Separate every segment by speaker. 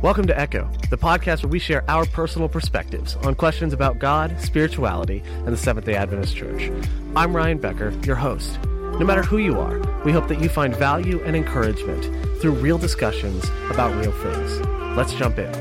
Speaker 1: Welcome to Echo, the podcast where we share our personal perspectives on questions about God, spirituality, and the Seventh day Adventist Church. I'm Ryan Becker, your host. No matter who you are, we hope that you find value and encouragement through real discussions about real things. Let's jump in.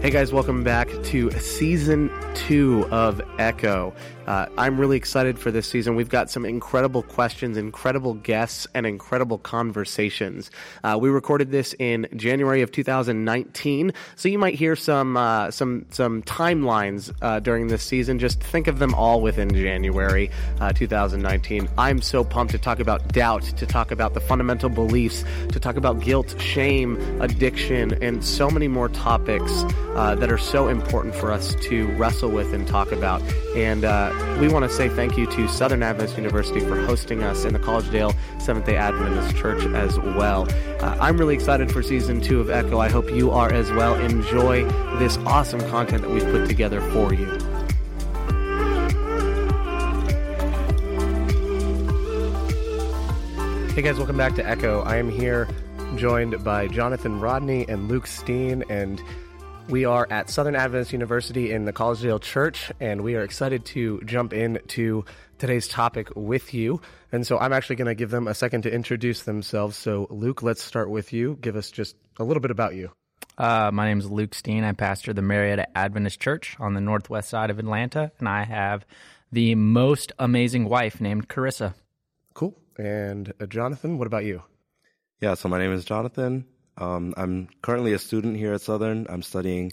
Speaker 1: Hey guys, welcome back to season two of Echo. Uh, I'm really excited for this season. We've got some incredible questions, incredible guests, and incredible conversations. Uh, we recorded this in January of 2019, so you might hear some uh, some some timelines uh, during this season. Just think of them all within January uh, 2019. I'm so pumped to talk about doubt, to talk about the fundamental beliefs, to talk about guilt, shame, addiction, and so many more topics uh, that are so important for us to wrestle with and talk about. And we want to say thank you to Southern Adventist University for hosting us in the Collegedale Seventh day Adventist Church as well. Uh, I'm really excited for season two of Echo. I hope you are as well. Enjoy this awesome content that we've put together for you. Hey guys, welcome back to Echo. I am here joined by Jonathan Rodney and Luke Steen, and we are at Southern Adventist University in the Collegedale Church, and we are excited to jump into today's topic with you. And so I'm actually going to give them a second to introduce themselves. So, Luke, let's start with you. Give us just a little bit about you.
Speaker 2: Uh, my name is Luke Steen. I pastor the Marietta Adventist Church on the northwest side of Atlanta, and I have the most amazing wife named Carissa.
Speaker 1: Cool. And uh, Jonathan, what about you?
Speaker 3: Yeah, so my name is Jonathan. Um, I'm currently a student here at Southern. I'm studying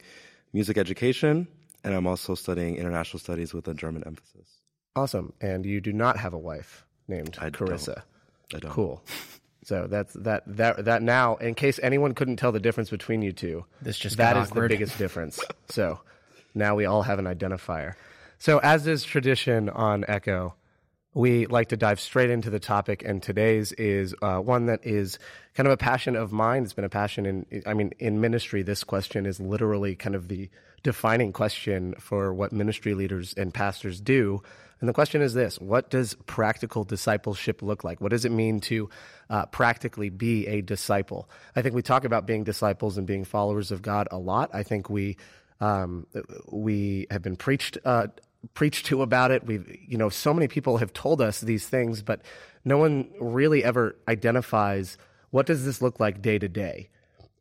Speaker 3: music education, and I'm also studying international studies with a German emphasis.
Speaker 1: Awesome. And you do not have a wife named
Speaker 3: I
Speaker 1: Carissa.
Speaker 3: Don't. I don't.
Speaker 1: Cool. So that's that that that now, in case anyone couldn't tell the difference between you two,
Speaker 2: This just
Speaker 1: that is
Speaker 2: got
Speaker 1: is the biggest difference. So now we all have an identifier. So as is tradition on Echo, we like to dive straight into the topic, and today's is uh, one that is kind of a passion of mine. It's been a passion in, I mean, in ministry. This question is literally kind of the defining question for what ministry leaders and pastors do. And the question is this What does practical discipleship look like? What does it mean to uh, practically be a disciple? I think we talk about being disciples and being followers of God a lot. I think we, um, we have been preached, uh, preached to about it. We've, you know, so many people have told us these things, but no one really ever identifies what does this look like day to day?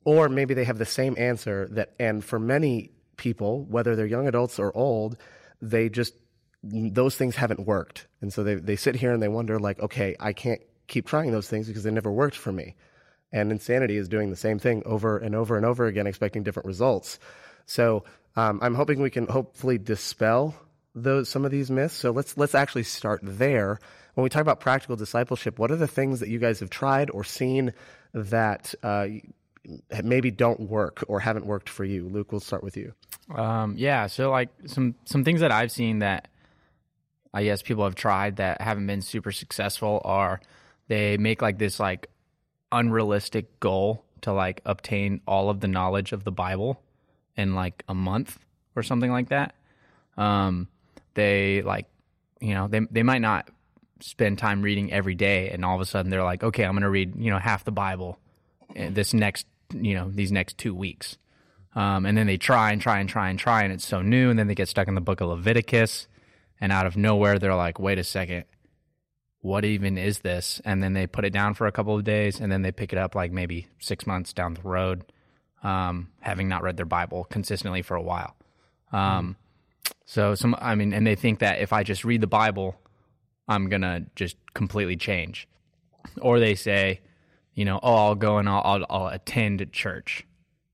Speaker 1: Or maybe they have the same answer that, and for many people, whether they're young adults or old, they just, those things haven't worked. And so they, they sit here and they wonder, like, okay, I can't keep trying those things because they never worked for me. And insanity is doing the same thing over and over and over again, expecting different results. So um, I'm hoping we can hopefully dispel those some of these myths. So let's let's actually start there. When we talk about practical discipleship, what are the things that you guys have tried or seen that uh, maybe don't work or haven't worked for you? Luke, we'll start with you.
Speaker 2: Um, yeah, so like some some things that I've seen that I guess people have tried that haven't been super successful are they make like this like unrealistic goal to like obtain all of the knowledge of the Bible in like a month or something like that. Um, they like you know they they might not spend time reading every day, and all of a sudden they're like, okay, I'm going to read you know half the Bible this next you know these next two weeks. Um, and then they try and try and try and try, and it's so new. And then they get stuck in the book of Leviticus, and out of nowhere, they're like, wait a second, what even is this? And then they put it down for a couple of days, and then they pick it up like maybe six months down the road, um, having not read their Bible consistently for a while. Um, So, some, I mean, and they think that if I just read the Bible, I'm going to just completely change. Or they say, you know, oh, I'll go and I'll, I'll, I'll attend church.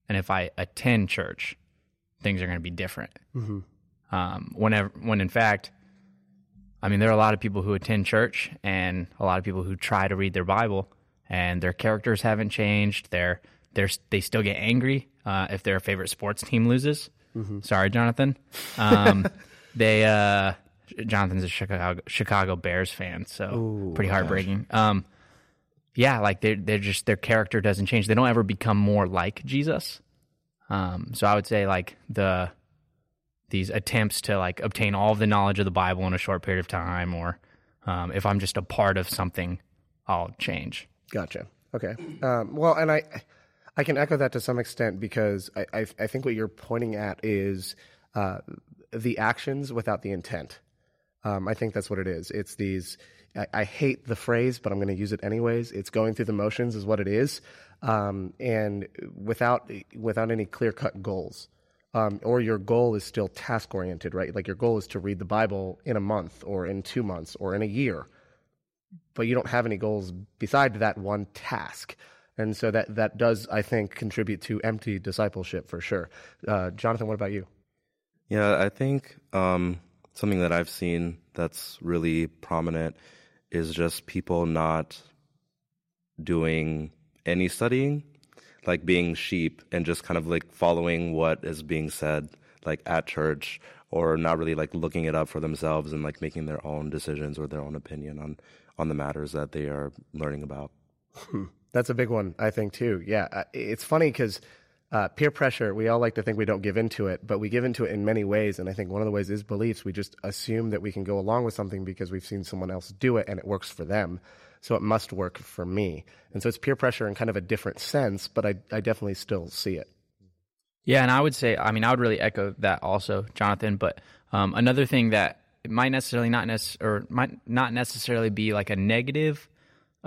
Speaker 2: And if I attend church, things are going to be different. Um, whenever, when in fact, I mean, there are a lot of people who attend church and a lot of people who try to read their Bible, and their characters haven't changed. They're they're they still get angry uh, if their favorite sports team loses. Sorry, Jonathan. Um, they uh, Jonathan's a Chicago Chicago Bears fan, so pretty heartbreaking. Um, yeah, like they're they're just their character doesn't change. They don't ever become more like Jesus. Um, so I would say like the these attempts to like obtain all of the knowledge of the Bible in a short period of time, or um, if I'm just a part of something I'll change.
Speaker 1: Gotcha. Okay. Um, well, and I, I can echo that to some extent because I, I, I think what you're pointing at is uh, the actions without the intent. Um, I think that's what it is. It's these. I, I hate the phrase, but I'm going to use it anyways. It's going through the motions, is what it is, um, and without without any clear cut goals. Um, or your goal is still task oriented, right? Like your goal is to read the Bible in a month, or in two months, or in a year, but you don't have any goals beside that one task. And so that, that does, I think, contribute to empty discipleship for sure. Uh, Jonathan, what about you?
Speaker 3: Yeah, I think um, something that I've seen that's really prominent is just people not doing any studying like being sheep and just kind of like following what is being said like at church or not really like looking it up for themselves and like making their own decisions or their own opinion on on the matters that they are learning about.
Speaker 1: That's a big one, I think too. Yeah, uh, it's funny because uh, peer pressure. We all like to think we don't give into it, but we give into it in many ways. And I think one of the ways is beliefs. We just assume that we can go along with something because we've seen someone else do it and it works for them so it must work for me. And so it's peer pressure in kind of a different sense, but I, I definitely still see it.
Speaker 2: Yeah, and I would say, I mean, I would really echo that also, Jonathan. But um, another thing that might necessarily not necess- or might not necessarily be like a negative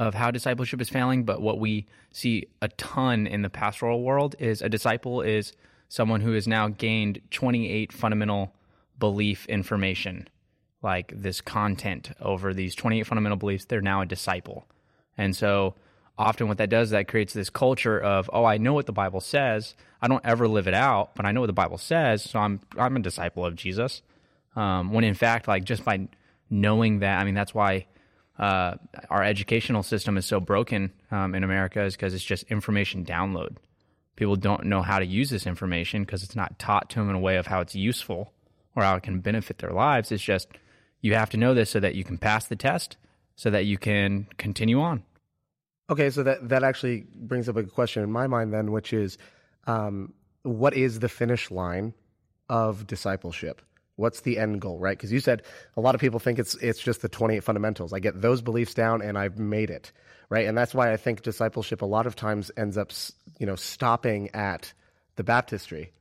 Speaker 2: of how discipleship is failing, but what we see a ton in the pastoral world is a disciple is someone who has now gained 28 fundamental belief information like this content over these 28 fundamental beliefs, they're now a disciple. And so often what that does, that creates this culture of, oh, I know what the Bible says. I don't ever live it out, but I know what the Bible says, so I'm I'm a disciple of Jesus. Um, when in fact, like just by knowing that, I mean, that's why uh, our educational system is so broken um, in America is because it's just information download. People don't know how to use this information because it's not taught to them in a way of how it's useful or how it can benefit their lives. It's just you have to know this so that you can pass the test, so that you can continue on.
Speaker 1: Okay, so that that actually brings up a question in my mind then, which is, um, what is the finish line of discipleship? What's the end goal, right? Because you said a lot of people think it's it's just the 28 fundamentals. I get those beliefs down and I've made it, right? And that's why I think discipleship a lot of times ends up, you know, stopping at the baptistry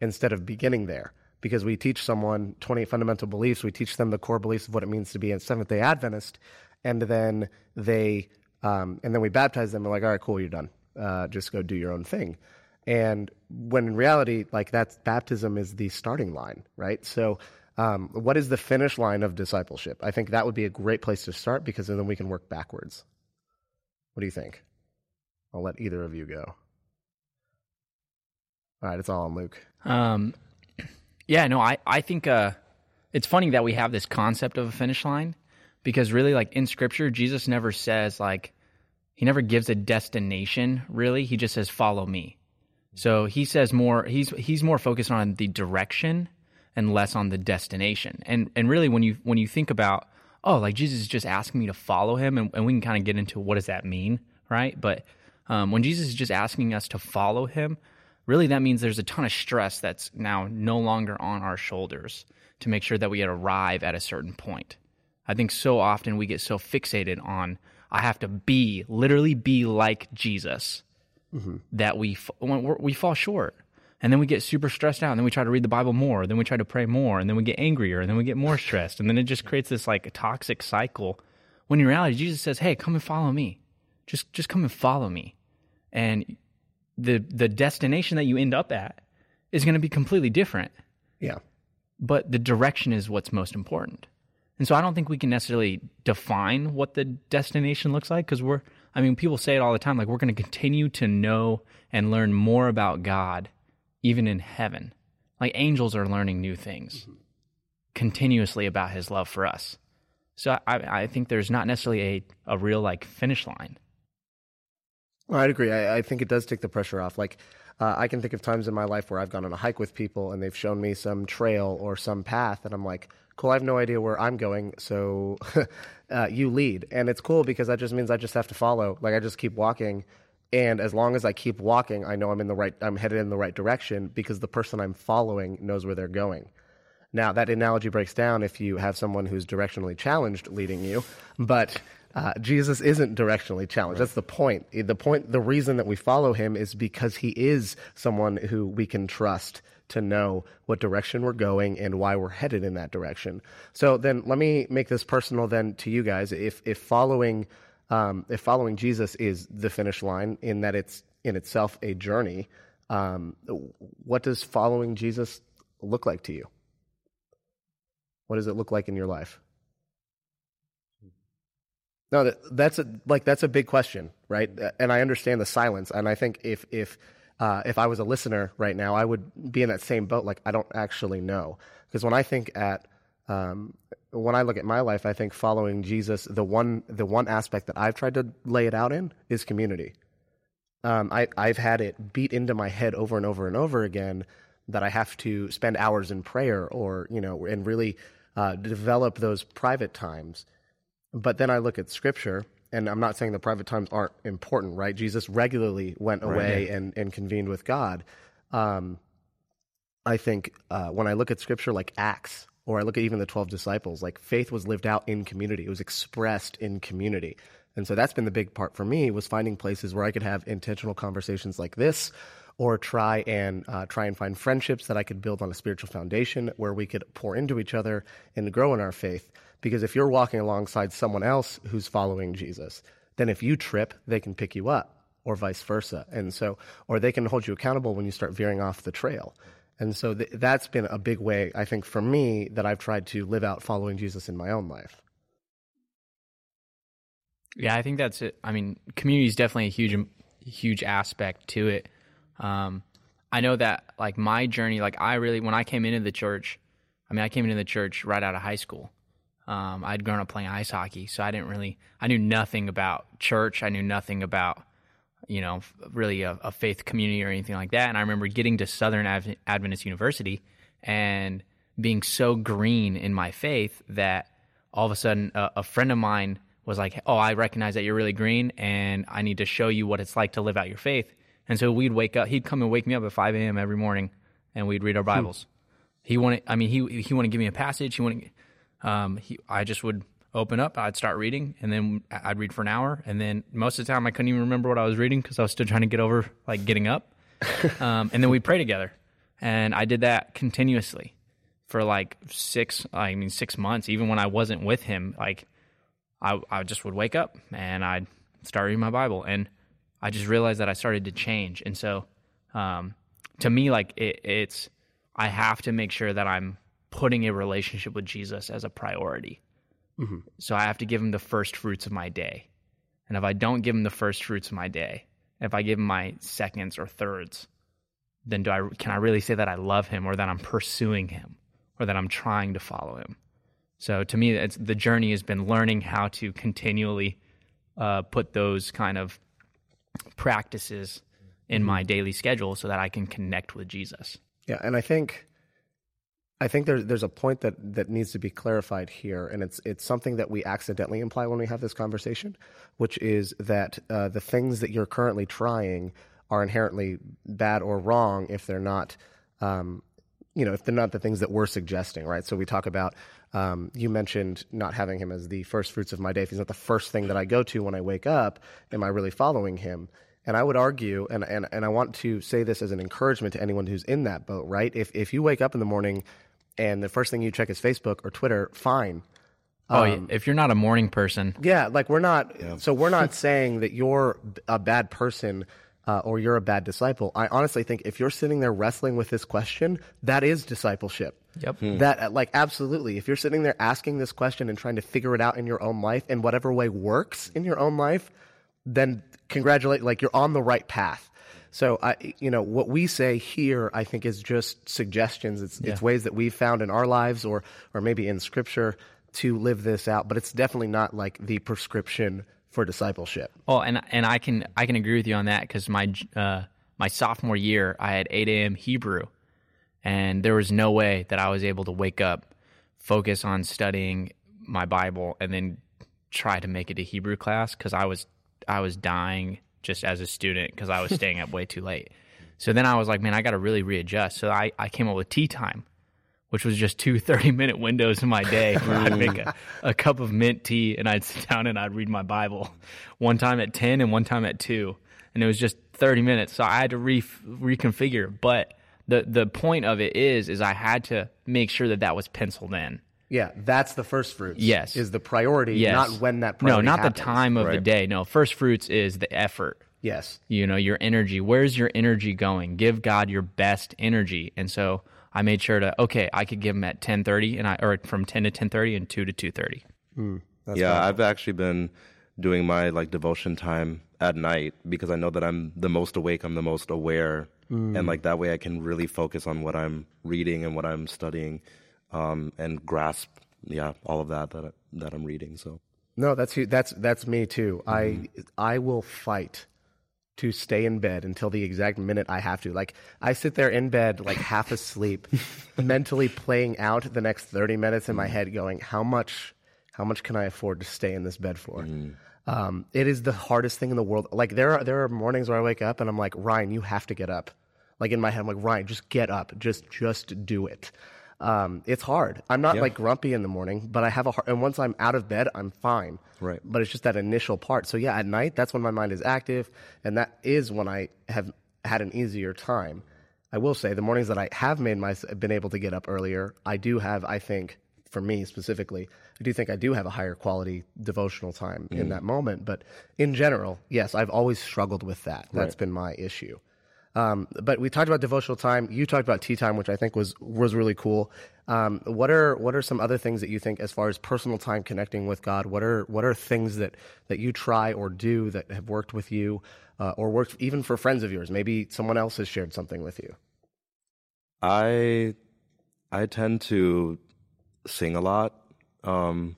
Speaker 1: instead of beginning there because we teach someone 28 fundamental beliefs. We teach them the core beliefs of what it means to be a Seventh Day Adventist, and then they um, and then we baptize them. We're like, all right, cool, you're done. Uh, just go do your own thing. And when in reality, like that's baptism is the starting line, right? So, um, what is the finish line of discipleship? I think that would be a great place to start because then we can work backwards. What do you think? I'll let either of you go. All right, it's all on Luke. Um,
Speaker 2: yeah, no, I, I think uh, it's funny that we have this concept of a finish line because really, like in scripture, Jesus never says, like, he never gives a destination, really. He just says, follow me. So he says more, he's, he's more focused on the direction and less on the destination. And, and really, when you, when you think about, oh, like Jesus is just asking me to follow him, and, and we can kind of get into what does that mean, right? But um, when Jesus is just asking us to follow him, really that means there's a ton of stress that's now no longer on our shoulders to make sure that we arrive at a certain point. I think so often we get so fixated on I have to be literally be like Jesus mm-hmm. that we we fall short. And then we get super stressed out, and then we try to read the Bible more, then we try to pray more, and then we get angrier, and then we get more stressed, and then it just creates this like toxic cycle. When in reality, Jesus says, "Hey, come and follow me. Just just come and follow me." And the the destination that you end up at is going to be completely different.
Speaker 1: Yeah.
Speaker 2: But the direction is what's most important. And so I don't think we can necessarily define what the destination looks like because we're I mean people say it all the time like we're going to continue to know and learn more about God even in heaven. Like angels are learning new things mm-hmm. continuously about his love for us. So I, I think there's not necessarily a, a real like finish line.
Speaker 1: Well, I'd agree. I, I, think it does take the pressure off. Like, uh, I can think of times in my life where I've gone on a hike with people and they've shown me some trail or some path, and I'm like, cool, I have no idea where I'm going, so uh, you lead. And it's cool because that just means I just have to follow. Like, I just keep walking. And as long as I keep walking, I know I'm in the right, I'm headed in the right direction because the person I'm following knows where they're going. Now, that analogy breaks down if you have someone who's directionally challenged leading you, but Uh, Jesus isn't directionally challenged. That's the point. The point, the reason that we follow him is because he is someone who we can trust to know what direction we're going and why we're headed in that direction. So then let me make this personal then to you guys. If, if following, um, if following Jesus is the finish line in that it's in itself a journey, um, what does following Jesus look like to you? What does it look like in your life? No, that, that's a, like that's a big question, right? And I understand the silence, and I think if if uh, if I was a listener right now, I would be in that same boat. Like I don't actually know, because when I think at um, when I look at my life, I think following Jesus, the one the one aspect that I've tried to lay it out in is community. Um, I I've had it beat into my head over and over and over again that I have to spend hours in prayer or you know and really uh, develop those private times but then I look at scripture, and I'm not saying the private times aren't important, right? Jesus regularly went away right. and, and convened with God. Um, I think uh, when I look at scripture like Acts, or I look at even the 12 disciples, like faith was lived out in community, it was expressed in community. And so that's been the big part for me was finding places where I could have intentional conversations like this or try and uh, try and find friendships that I could build on a spiritual foundation where we could pour into each other and grow in our faith. Because if you're walking alongside someone else who's following Jesus, then if you trip, they can pick you up, or vice versa. And so, or they can hold you accountable when you start veering off the trail. And so th- that's been a big way, I think, for me that I've tried to live out following Jesus in my own life.
Speaker 2: Yeah, I think that's it. I mean, community is definitely a huge, huge aspect to it. Um, I know that like my journey, like I really, when I came into the church, I mean, I came into the church right out of high school. Um, I'd grown up playing ice hockey, so I didn't really, I knew nothing about church. I knew nothing about, you know, really a, a faith community or anything like that. And I remember getting to Southern Adventist University and being so green in my faith that all of a sudden a, a friend of mine was like, "Oh, I recognize that you're really green, and I need to show you what it's like to live out your faith." And so we'd wake up. He'd come and wake me up at 5 a.m. every morning, and we'd read our hmm. Bibles. Hmm. He wanted. I mean, he he wanted to give me a passage. He wanted um, he, I just would open up, I'd start reading, and then I'd read for an hour, and then most of the time I couldn't even remember what I was reading because I was still trying to get over like getting up. um, and then we'd pray together, and I did that continuously for like six, I mean six months. Even when I wasn't with him, like I, I just would wake up and I'd start reading my Bible, and I just realized that I started to change, and so um, to me, like it, it's I have to make sure that I'm putting a relationship with Jesus as a priority. Mm-hmm. So I have to give him the first fruits of my day. And if I don't give him the first fruits of my day, if I give him my seconds or thirds, then do I can I really say that I love him or that I'm pursuing him or that I'm trying to follow him? So to me, it's, the journey has been learning how to continually uh, put those kind of practices in mm-hmm. my daily schedule so that I can connect with Jesus.
Speaker 1: Yeah, and I think I think there's there's a point that, that needs to be clarified here, and it's it's something that we accidentally imply when we have this conversation, which is that uh, the things that you're currently trying are inherently bad or wrong if they're not, um, you know, if they're not the things that we're suggesting, right? So we talk about. Um, you mentioned not having him as the first fruits of my day. If he's not the first thing that I go to when I wake up, am I really following him? And I would argue, and, and, and I want to say this as an encouragement to anyone who's in that boat, right? If, if you wake up in the morning and the first thing you check is Facebook or Twitter, fine.
Speaker 2: Oh, um, if you're not a morning person,
Speaker 1: yeah, like we're not. Yeah. So we're not saying that you're a bad person uh, or you're a bad disciple. I honestly think if you're sitting there wrestling with this question, that is discipleship.
Speaker 2: Yep. Hmm.
Speaker 1: That uh, like absolutely. If you're sitting there asking this question and trying to figure it out in your own life in whatever way works in your own life, then congratulate. Like you're on the right path. So I, you know, what we say here, I think, is just suggestions. It's, yeah. it's ways that we've found in our lives, or or maybe in Scripture, to live this out. But it's definitely not like the prescription for discipleship.
Speaker 2: Oh, and and I can I can agree with you on that because my uh, my sophomore year, I had 8 a.m. Hebrew, and there was no way that I was able to wake up, focus on studying my Bible, and then try to make it to Hebrew class because I was I was dying just as a student because I was staying up way too late. So then I was like, man, I got to really readjust. So I, I came up with tea time, which was just two 30 minute windows in my day where I'd make a, a cup of mint tea and I'd sit down and I'd read my Bible one time at 10 and one time at 2. And it was just 30 minutes. So I had to re- reconfigure. But the, the point of it is, is I had to make sure that that was penciled in.
Speaker 1: Yeah, that's the first fruits.
Speaker 2: Yes.
Speaker 1: Is the priority,
Speaker 2: Yes.
Speaker 1: not when that
Speaker 2: No,
Speaker 1: priority
Speaker 2: not
Speaker 1: happens.
Speaker 2: the time of the day. No, first fruits is the effort.
Speaker 1: Yes.
Speaker 2: you know your energy where's your energy going give god your best energy and so i made sure to okay i could give him at 10.30 and i or from 10 to 10.30 and 2 to 2.30 hmm,
Speaker 3: yeah, I've actually been doing my like devotion time at night because I know that I'm the most awake, I'm the most aware, hmm. and like that way I can really focus on what I'm reading and what I'm studying, um, and grasp yeah all of that that that I'm reading. So
Speaker 1: No, that's that's that's me too. I I will fight to stay in bed until the exact minute I have to. Like I sit there in bed like half asleep, mentally playing out the next 30 minutes in my head going, how much how much can I afford to stay in this bed for? Um, it is the hardest thing in the world. Like there are there are mornings where I wake up and I'm like, Ryan, you have to get up. Like in my head, I'm like, Ryan, just get up. Just just do it. Um, it's hard. I'm not like grumpy in the morning, but I have a hard, and once I'm out of bed, I'm fine.
Speaker 3: Right.
Speaker 1: But it's just that initial part. So yeah, at night, that's when my mind is active, and that is when I have had an easier time. I will say the mornings that I have made my been able to get up earlier, I do have. I think for me specifically, I do think I do have a higher quality devotional time in that moment. But in general, yes, I've always struggled with that. That's been my issue. Um, but we talked about devotional time. You talked about tea time, which I think was was really cool. Um, what are what are some other things that you think, as far as personal time connecting with God? What are what are things that that you try or do that have worked with you, uh, or worked even for friends of yours? Maybe someone else has shared something with you.
Speaker 3: I I tend to sing a lot um,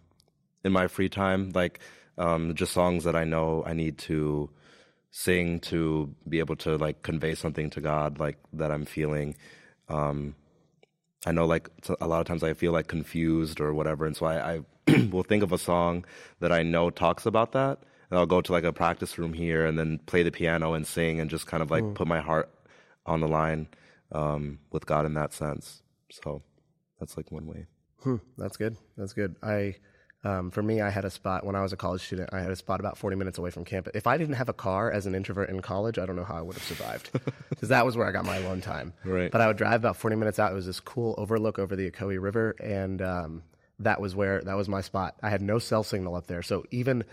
Speaker 3: in my free time, like um, just songs that I know I need to sing to be able to like convey something to God, like that I'm feeling. Um, I know like a lot of times I feel like confused or whatever, and so I, I will think of a song that I know talks about that, and I'll go to like a practice room here and then play the piano and sing and just kind of like put my heart on the line um, with God in that sense. So that's like one way.
Speaker 1: Hmm, that's good. That's good. I, um, for me, I had a spot when I was a college student. I had a spot about forty minutes away from campus. If I didn't have a car as an introvert in college, I don't know how I would have survived, because that was where I got my alone time.
Speaker 3: Right.
Speaker 1: But I would drive about forty minutes out. It was this cool overlook over the Ocoee River, and um, that was where that was my spot. I had no cell signal up there, so even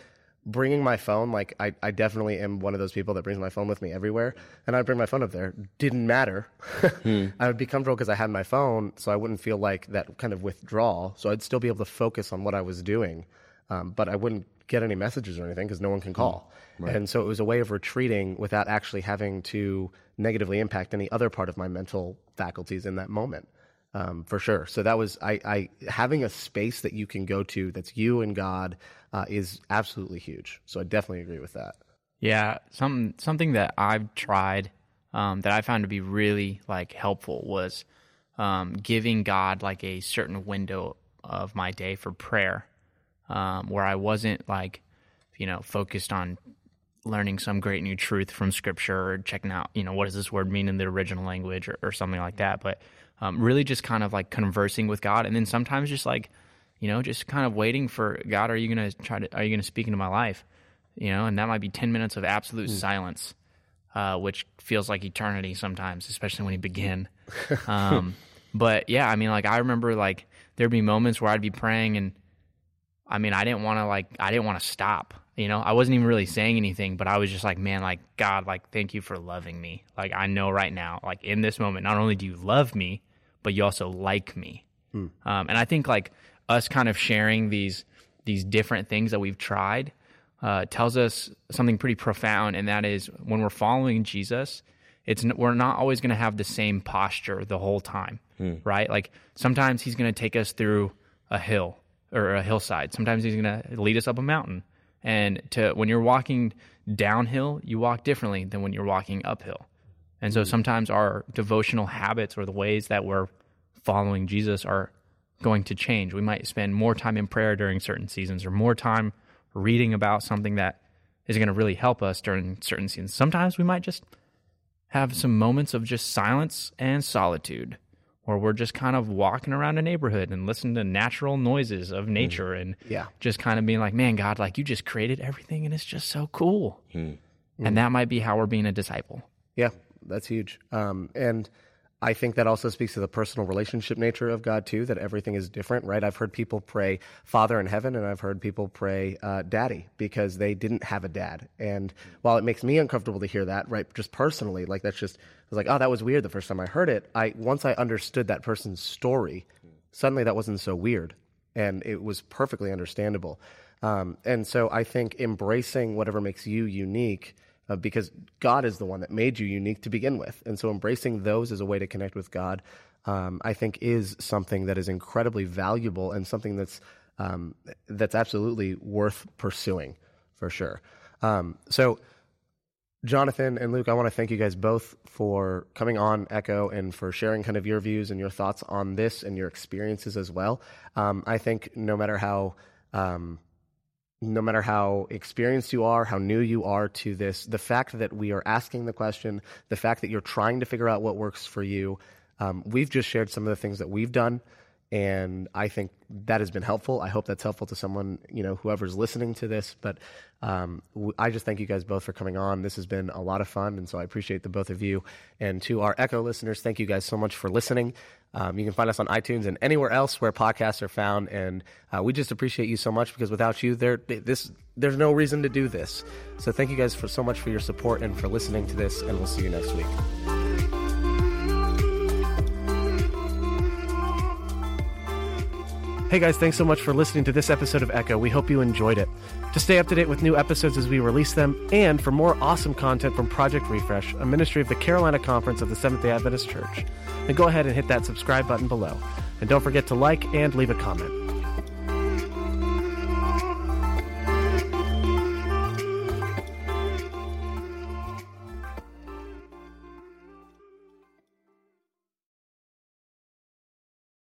Speaker 1: bringing my phone, like I, I definitely am one of those people that brings my phone with me everywhere, and I'd bring my phone up there. Didn't matter. I would be comfortable because I had my phone, so I wouldn't feel like that kind of withdrawal. So I'd still be able to focus on what I was doing, um, but I wouldn't get any messages or anything because no one can call. And so it was a way of retreating without actually having to negatively impact any other part of my mental faculties in that moment um, for sure. So that was I, I having a space that you can go to that's you and God uh, is absolutely huge. So I definitely agree with that.
Speaker 2: Yeah, some something that I've tried um, that I found to be really like helpful was um, giving God like a certain window of my day for prayer, um, where I wasn't like, you know, focused on learning some great new truth from Scripture or checking out, you know, what does this word mean in the original language or, or something like that, but um, really just kind of like conversing with God, and then sometimes just like, you know, just kind of waiting for God. Are you gonna try to? Are you gonna speak into my life? you know, and that might be 10 minutes of absolute silence, uh, which feels like eternity sometimes, especially when you begin. um, but yeah, I mean, like, I remember like there'd be moments where I'd be praying and I mean, I didn't want to like, I didn't want to stop, you know, I wasn't even really saying anything, but I was just like, man, like, God, like, thank you for loving me. Like, I know right now, like, in this moment, not only do you love me, but you also like me. Um, and I think like us kind of sharing these these different things that we've tried uh, tells us something pretty profound, and that is when we're following Jesus, it's we're not always going to have the same posture the whole time, right? Like sometimes He's going to take us through a hill or a hillside. Sometimes He's going to lead us up a mountain, and to when you're walking downhill, you walk differently than when you're walking uphill. And so sometimes our devotional habits or the ways that we're following Jesus are going to change. We might spend more time in prayer during certain seasons or more time reading about something that is going to really help us during certain seasons. Sometimes we might just have some moments of just silence and solitude or we're just kind of walking around a neighborhood and listening to natural noises of nature and
Speaker 1: Yeah.
Speaker 2: just kind of being like, man, God, like you just created everything and it's just so cool. And that might be how we're being a disciple.
Speaker 1: Yeah, that's huge. Um, and I think that also speaks to the personal relationship nature of God too. That everything is different, right? I've heard people pray Father in heaven, and I've heard people pray uh, Daddy because they didn't have a dad. And while it makes me uncomfortable to hear that, right, just personally, like that's just I was like, oh, that was weird the first time I heard it. I once I understood that person's story, suddenly that wasn't so weird, and it was perfectly understandable. Um, and so I think embracing whatever makes you unique uh, because God is the one that made you unique to begin with. And so embracing those as a way to connect with God, um, I think, is something that is incredibly valuable and something that's um, that's absolutely worth pursuing for sure. Um, so. Jonathan and Luke, I want to thank you guys both for coming on Echo and for sharing kind of your views and your thoughts on this and your experiences as well. Um, I think no matter how um, no matter how experienced you are, how new you are to this, the fact that we are asking the question, the fact that you're trying to figure out what works for you, um, we've just shared some of the things that we've done, and I think that has been helpful. I hope that's helpful to someone, you know, whoever's listening to this. But um, I just thank you guys both for coming on. This has been a lot of fun, and so I appreciate the both of you. And to our Echo listeners, thank you guys so much for listening. Um, you can find us on iTunes and anywhere else where podcasts are found. And uh, we just appreciate you so much because without you, there this there's no reason to do this. So thank you guys for so much for your support and for listening to this. And we'll see you next week. Hey guys, thanks so much for listening to this episode of Echo. We hope you enjoyed it. To stay up to date with new episodes as we release them, and for more awesome content from Project Refresh, a ministry of the Carolina Conference of the Seventh day Adventist Church, then go ahead and hit that subscribe button below. And don't forget to like and leave a comment.